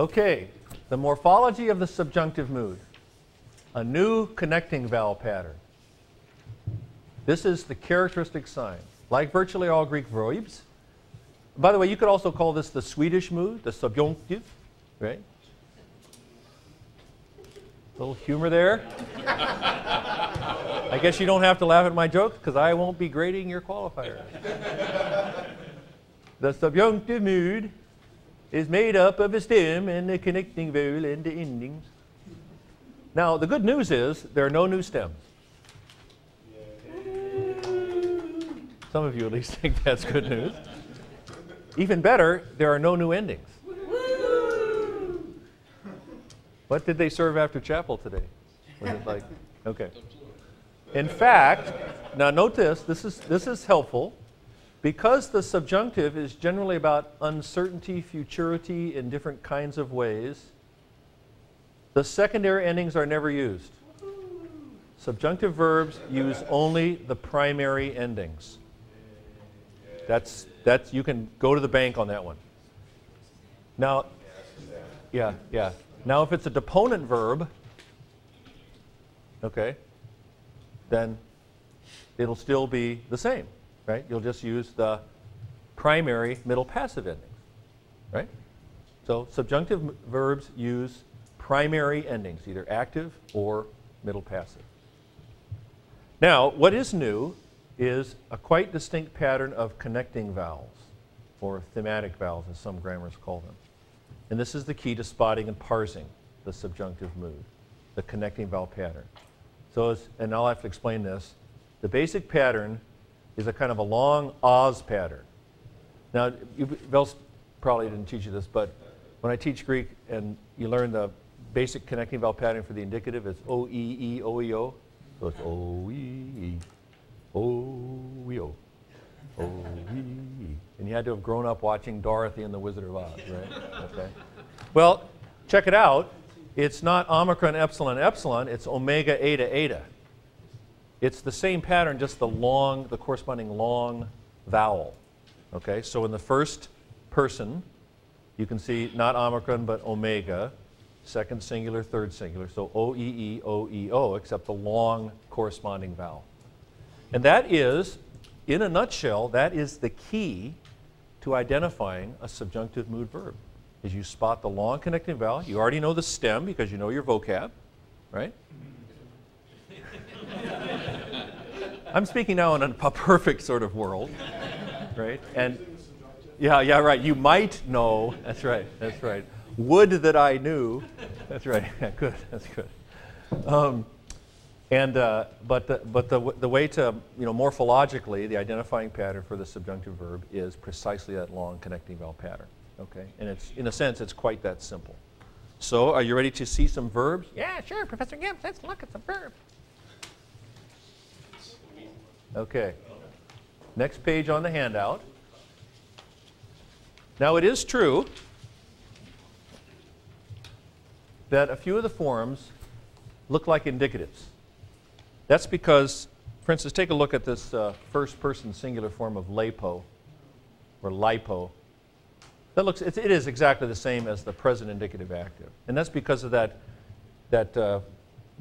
Okay, the morphology of the subjunctive mood. A new connecting vowel pattern. This is the characteristic sign. Like virtually all Greek verbs. By the way, you could also call this the Swedish mood, the subjunctive, right? Little humor there. I guess you don't have to laugh at my jokes because I won't be grading your qualifier. the subjunctive mood is made up of a stem and a connecting vowel and the endings. Now, the good news is there are no new stems. Some of you at least think that's good news. Even better, there are no new endings. What did they serve after chapel today? Was it like, okay. In fact, now note this, this is, this is helpful. Because the subjunctive is generally about uncertainty, futurity in different kinds of ways, the secondary endings are never used. Subjunctive verbs use only the primary endings. That's, that's, you can go to the bank on that one. Now, yeah, yeah. Now, if it's a deponent verb, okay, then it'll still be the same, right? You'll just use the primary middle passive endings, right? So subjunctive verbs use primary endings, either active or middle passive. Now, what is new is a quite distinct pattern of connecting vowels, or thematic vowels, as some grammars call them. And this is the key to spotting and parsing the subjunctive mood, the connecting vowel pattern. So, and I'll have to explain this. The basic pattern is a kind of a long Oz pattern. Now, you, probably didn't teach you this, but when I teach Greek and you learn the basic connecting vowel pattern for the indicative, it's O E E O E O. So it's O E E O E O. O E E. And you had to have grown up watching Dorothy and the Wizard of Oz, right? Okay. Well, check it out. It's not omicron epsilon epsilon, it's omega eta eta. It's the same pattern, just the long, the corresponding long vowel. Okay, so in the first person, you can see not omicron but omega, second singular, third singular. So O E E O E O, except the long corresponding vowel. And that is, in a nutshell, that is the key to identifying a subjunctive mood verb. Is you spot the long connecting vowel. You already know the stem because you know your vocab, right? I'm speaking now in a perfect sort of world, right? And yeah, yeah, right. You might know. That's right. That's right. Would that I knew. That's right. Yeah, good. That's good. Um, and uh, but the, but the, the way to you know morphologically the identifying pattern for the subjunctive verb is precisely that long connecting vowel pattern. Okay, and it's in a sense it's quite that simple. So are you ready to see some verbs? Yeah, sure, Professor Gibbs. Let's look at some verbs. Okay. Next page on the handout. Now it is true that a few of the forms look like indicatives. That's because, for instance, take a look at this uh, first person singular form of lapo or lipo. That looks, it, it is exactly the same as the present indicative active. And that's because of that, that uh,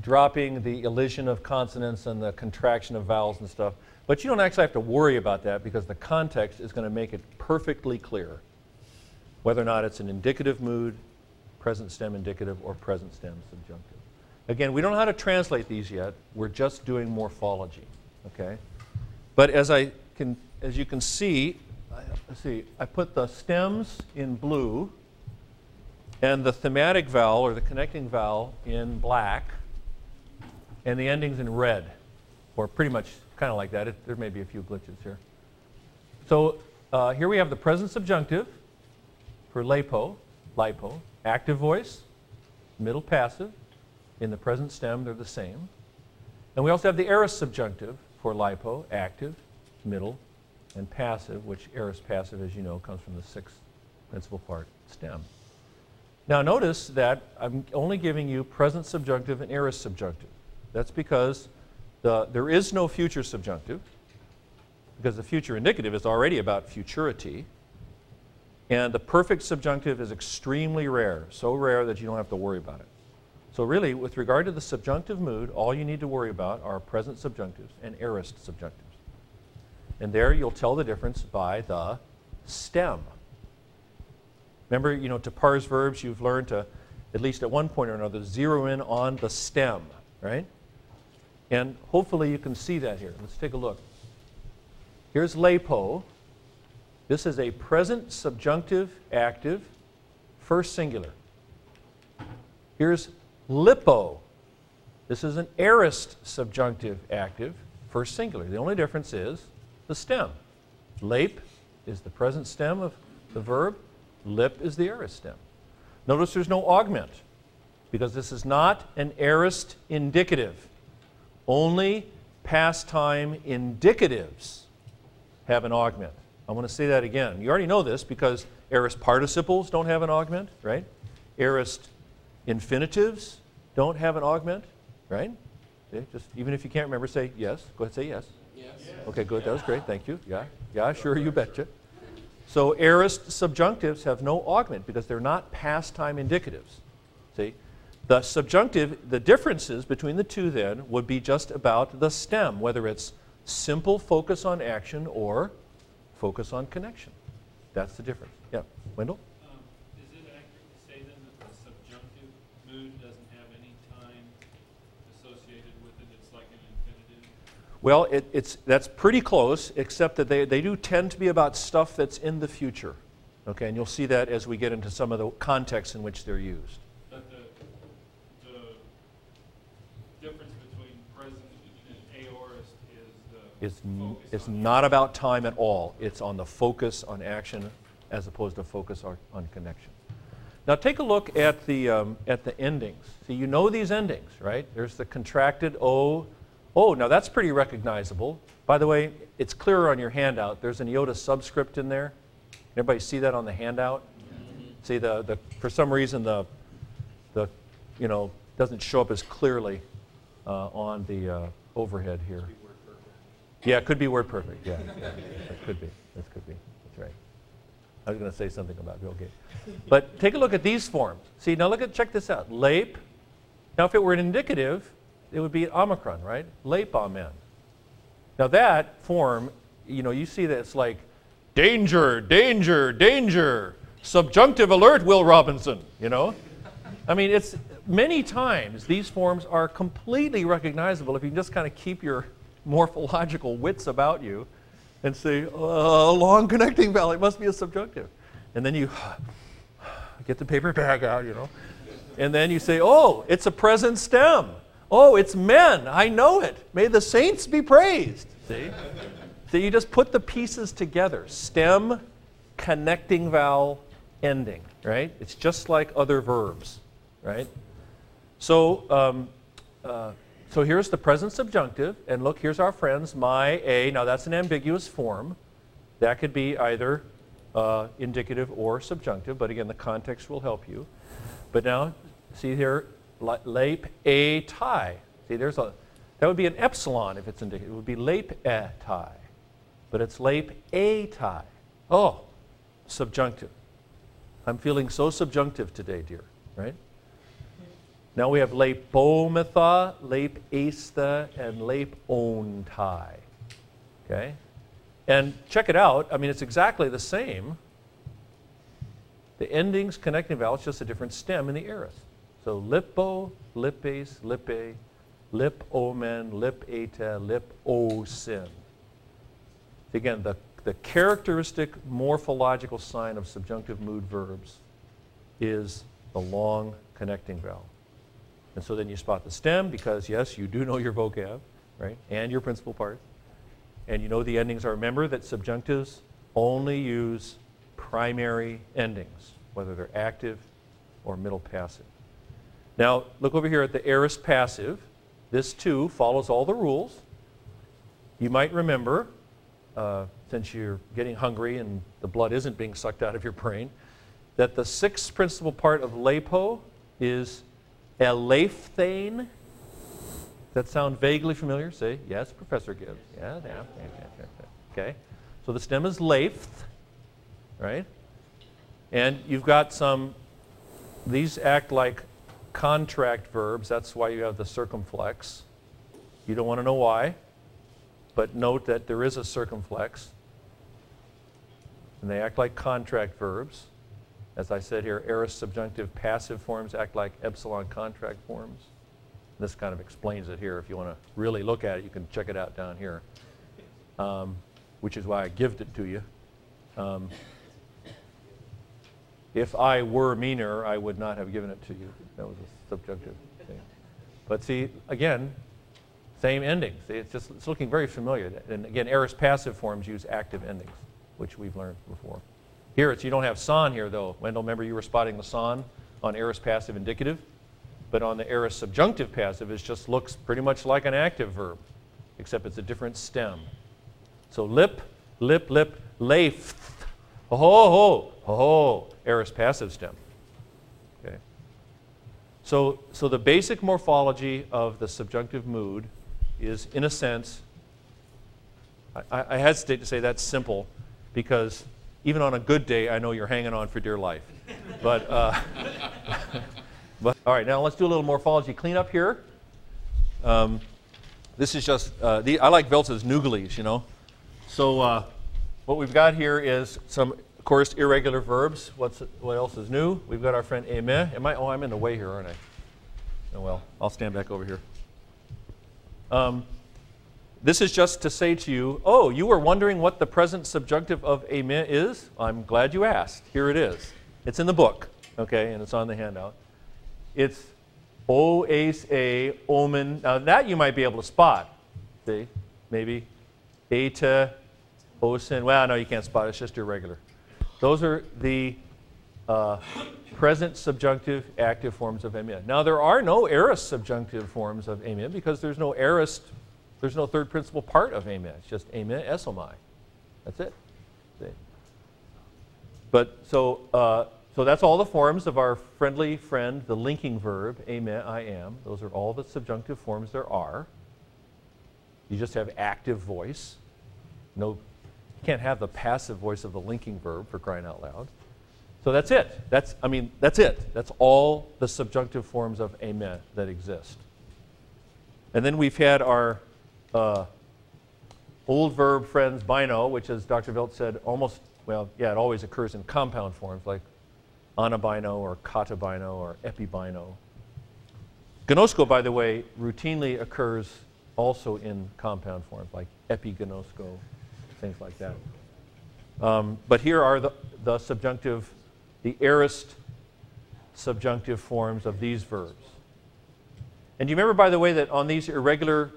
dropping the elision of consonants and the contraction of vowels and stuff. But you don't actually have to worry about that because the context is going to make it perfectly clear whether or not it's an indicative mood, present stem indicative, or present stem subjunctive. Again, we don't know how to translate these yet. We're just doing morphology, okay? But as I can, as you can see, let's see, I put the stems in blue and the thematic vowel or the connecting vowel in black and the endings in red, or pretty much kind of like that. It, there may be a few glitches here. So uh, here we have the present subjunctive for lapo, lipo, active voice, middle passive. In the present stem, they're the same. And we also have the aorist subjunctive for lipo, active, middle, and passive, which aorist passive, as you know, comes from the sixth principal part, stem. Now notice that I'm only giving you present subjunctive and aorist subjunctive. That's because the, there is no future subjunctive, because the future indicative is already about futurity. And the perfect subjunctive is extremely rare, so rare that you don't have to worry about it. So, really, with regard to the subjunctive mood, all you need to worry about are present subjunctives and aorist subjunctives. And there you'll tell the difference by the stem. Remember, you know, to parse verbs, you've learned to, at least at one point or another, zero in on the stem, right? And hopefully you can see that here. Let's take a look. Here's lepo. This is a present subjunctive active, first singular. Here's lipo. This is an aorist subjunctive active, first singular. The only difference is the stem. Lape is the present stem of the verb, lip is the aorist stem. Notice there's no augment because this is not an aorist indicative. Only past time indicatives have an augment. I want to say that again. You already know this because aorist participles don't have an augment, right? Aorist infinitives don't have an augment, right? Okay, just even if you can't remember, say yes. Go ahead, say yes. Yes. Okay, good. That was great. Thank you. Yeah. Yeah, sure, you betcha. So aorist subjunctives have no augment because they're not past time indicatives. See? The subjunctive, the differences between the two then would be just about the stem, whether it's simple focus on action or focus on connection. That's the difference. Yeah. Wendell? Um, is it accurate to say then that the subjunctive mood doesn't have any time associated with it? It's like an infinitive? Well, it, it's, that's pretty close, except that they, they do tend to be about stuff that's in the future. Okay, and you'll see that as we get into some of the contexts in which they're used. But the, the difference between present and aorist is It's, not about time at all. It's on the focus on action as opposed to focus on, on connection. Now take a look at the, um, at the endings. See, you know these endings, right? There's the contracted O. Oh, now that's pretty recognizable. By the way, it's clearer on your handout. There's an iota subscript in there. Everybody see that on the handout? See, the, the, for some reason, the, the, you know, doesn't show up as clearly uh, on the uh, overhead here. Yeah, it could be WordPerfect. Yeah, it could be. That could be. That's right. I was going to say something about Bill Gates. But take a look at these forms. See, now look at, check this out. Lape. Now, if it were an indicative, it would be omicron, right? Lape amen. Now, that form, you know, you see that it's like danger, danger, danger, subjunctive alert, Will Robinson, you know? I mean, it's many times these forms are completely recognizable if you just kind of keep your morphological wits about you and say, uh, long connecting vowel, it must be a subjunctive. And then you get the paper bag out, you know, and then you say, oh, it's a present stem. Oh, it's men. I know it. May the saints be praised. See? So you just put the pieces together stem, connecting vowel, ending, right? It's just like other verbs, right? So, um, uh, so here's the present subjunctive, and look, here's our friends, my, a. Now that's an ambiguous form. That could be either uh, indicative or subjunctive, but again, the context will help you. But now, see here, lape a tie. See, there's a, that would be an epsilon if it's indicative. It would be lape a tie. But it's lape a tie. Oh, subjunctive. I'm feeling so subjunctive today, dear, right? Now we have lepometha, lepesta, and lepontai. Okay? And check it out. I mean, it's exactly the same. The endings connecting vowels, just a different stem in the aorist. So lipo, lipes, lipe, lip omen, lip eta, lip osin. Again, the, the characteristic morphological sign of subjunctive mood verbs is the long connecting vowel. And so then you spot the stem because, yes, you do know your vocab, right? And your principal parts. And you know the endings are, remember that subjunctives only use primary endings, whether they're active or middle passive. Now, look over here at the aorist passive. This too follows all the rules. You might remember, uh, since you're getting hungry and the blood isn't being sucked out of your brain, that the sixth principal part of lepo is Elaphthane. That sound vaguely familiar? Say, yes, Professor Gibbs. Yeah, yeah, yeah. Okay. So the stem is laph, right? And you've got some, these act like contract verbs. That's why you have the circumflex. You don't want to know why, but note that there is a circumflex. And they act like contract verbs. As I said here, aorist subjunctive passive forms act like epsilon contract forms. This kind of explains it here. If you want to really look at it, you can check it out down here, um, which is why I gived it to you. Um, if I were meaner, I would not have given it to you. That was a subjunctive thing. But see, again, same endings. See, It's just it's looking very familiar. And again, aorist passive forms use active endings, which we've learned before. Here, it's you don't have son here though. Wendell, remember you were spotting the son on aorist passive indicative, but on the aorist subjunctive passive, it just looks pretty much like an active verb, except it's a different stem. So lip, lip, lip, leif, ho ho ho ho ho, aorist passive stem. Okay. So, so the basic morphology of the subjunctive mood is, in a sense, I, I hesitate to say that's simple because even on a good day, I know you're hanging on for dear life. But, uh, but all right, now let's do a little morphology cleanup here. Um, this is just, uh, the, I like Voelz's nooglies, you know. So uh, what we've got here is some, of course, irregular verbs. What's, what else is new? We've got our friend eimi. Am I, oh, I'm in the way here, aren't I? Oh, well, I'll stand back over here. Um, this is just to say to you, oh, you were wondering what the present subjunctive of eimi is? I'm glad you asked. Here it is. It's in the book, okay, and it's on the handout. It's O, ace, a, omen. Now that you might be able to spot. See, maybe. Eta, osin. Well, no, you can't spot. It, it's just irregular. Those are the uh, present subjunctive active forms of eimi. Now there are no aorist subjunctive forms of eimi because there's no aorist, there's no third principal part of amen. It's just amen, esomai. That's it. But so, uh, so that's all the forms of our friendly friend, the linking verb, amen, I am. Those are all the subjunctive forms there are. You just have active voice. No, you can't have the passive voice of the linking verb for crying out loud. So that's it. That's, I mean, that's it. That's all the subjunctive forms of amen that exist. And then we've had our uh, old verb friends baino, which as Dr. Voelz said, almost, well, yeah, it always occurs in compound forms like anabaino or katabaino or epibaino. Gnosko, by the way, routinely occurs also in compound forms like epignosko, things like that. Um, but here are the, the subjunctive the aorist subjunctive forms of these verbs. And you remember, by the way, that on these irregular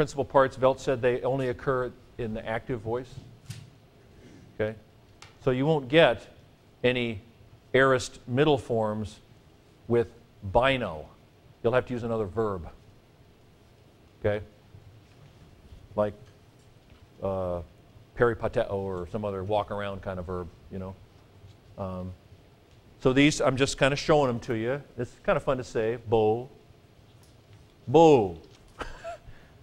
principal parts, Voelz said they only occur in the active voice? Okay? So you won't get any aorist middle forms with baino. You'll have to use another verb. Okay? Like uh, peripateo or some other walk around kind of verb, you know? Um, so these, I'm just kind of showing them to you. It's kind of fun to say. Bo. Bo.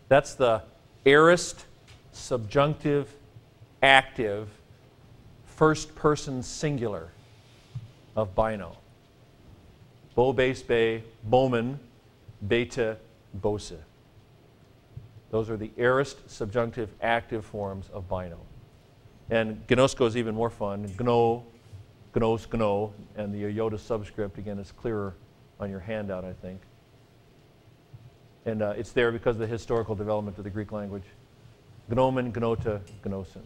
That's the aorist, subjunctive, active, first person singular of baino. Bo, base, bay, Bowman, beta, bose. Those are the aorist, subjunctive, active forms of baino. And gnosko is even more fun. Gno, gnos, gno, and the iota subscript, again, is clearer on your handout, I think. And uh, it's there because of the historical development of the Greek language. Gnomen, gnota, gnosin.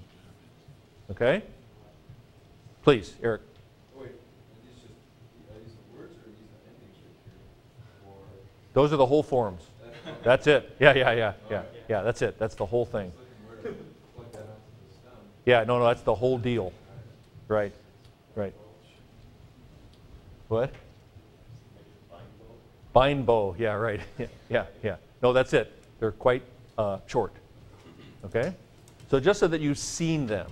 Okay? Please, Eric. Those are the whole forms. That's it. Yeah, yeah, yeah, yeah. Yeah, that's it. That's the whole thing. Yeah, no, no, that's the whole deal. Right, right. What? Bind bow. Yeah, right. yeah, yeah. No, that's it. They're quite uh, short. Okay? So just so that you've seen them.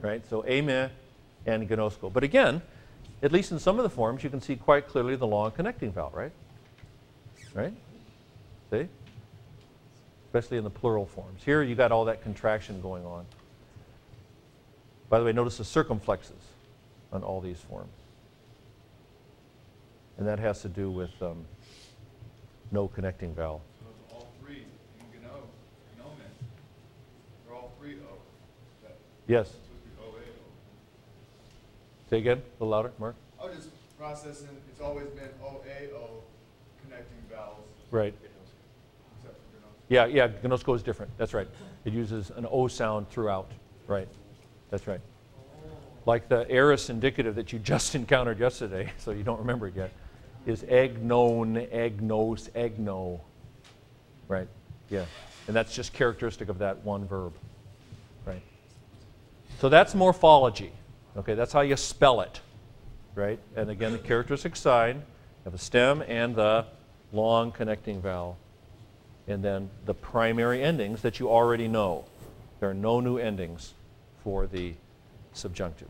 Right? So eimi and gnosko. But again, at least in some of the forms, you can see quite clearly the long connecting vowel, right? Right? See? Especially in the plural forms. Here you got all that contraction going on. By the way, notice the circumflexes. on all these forms. And that has to do with um, no connecting vowel. So it's all three, in Gno, Gnomon, they're all three O. That- Yes, That's supposed to be O A O. say again, a little louder, Mark? I was just processing, it's always been O A O connecting vowels, Right. except for Gno. Yeah, yeah, Gnosko is different, that's right. It uses an O sound throughout, right, that's right. Like the aorist indicative that you just encountered yesterday, so you don't remember it yet, is egnon, egnos, egno, right, yeah. And that's just characteristic of that one verb, right? So that's morphology, okay, that's how you spell it, right? And again, the characteristic sign, of the stem and the long connecting vowel and then the primary endings that you already know. There are no new endings for the subjunctive.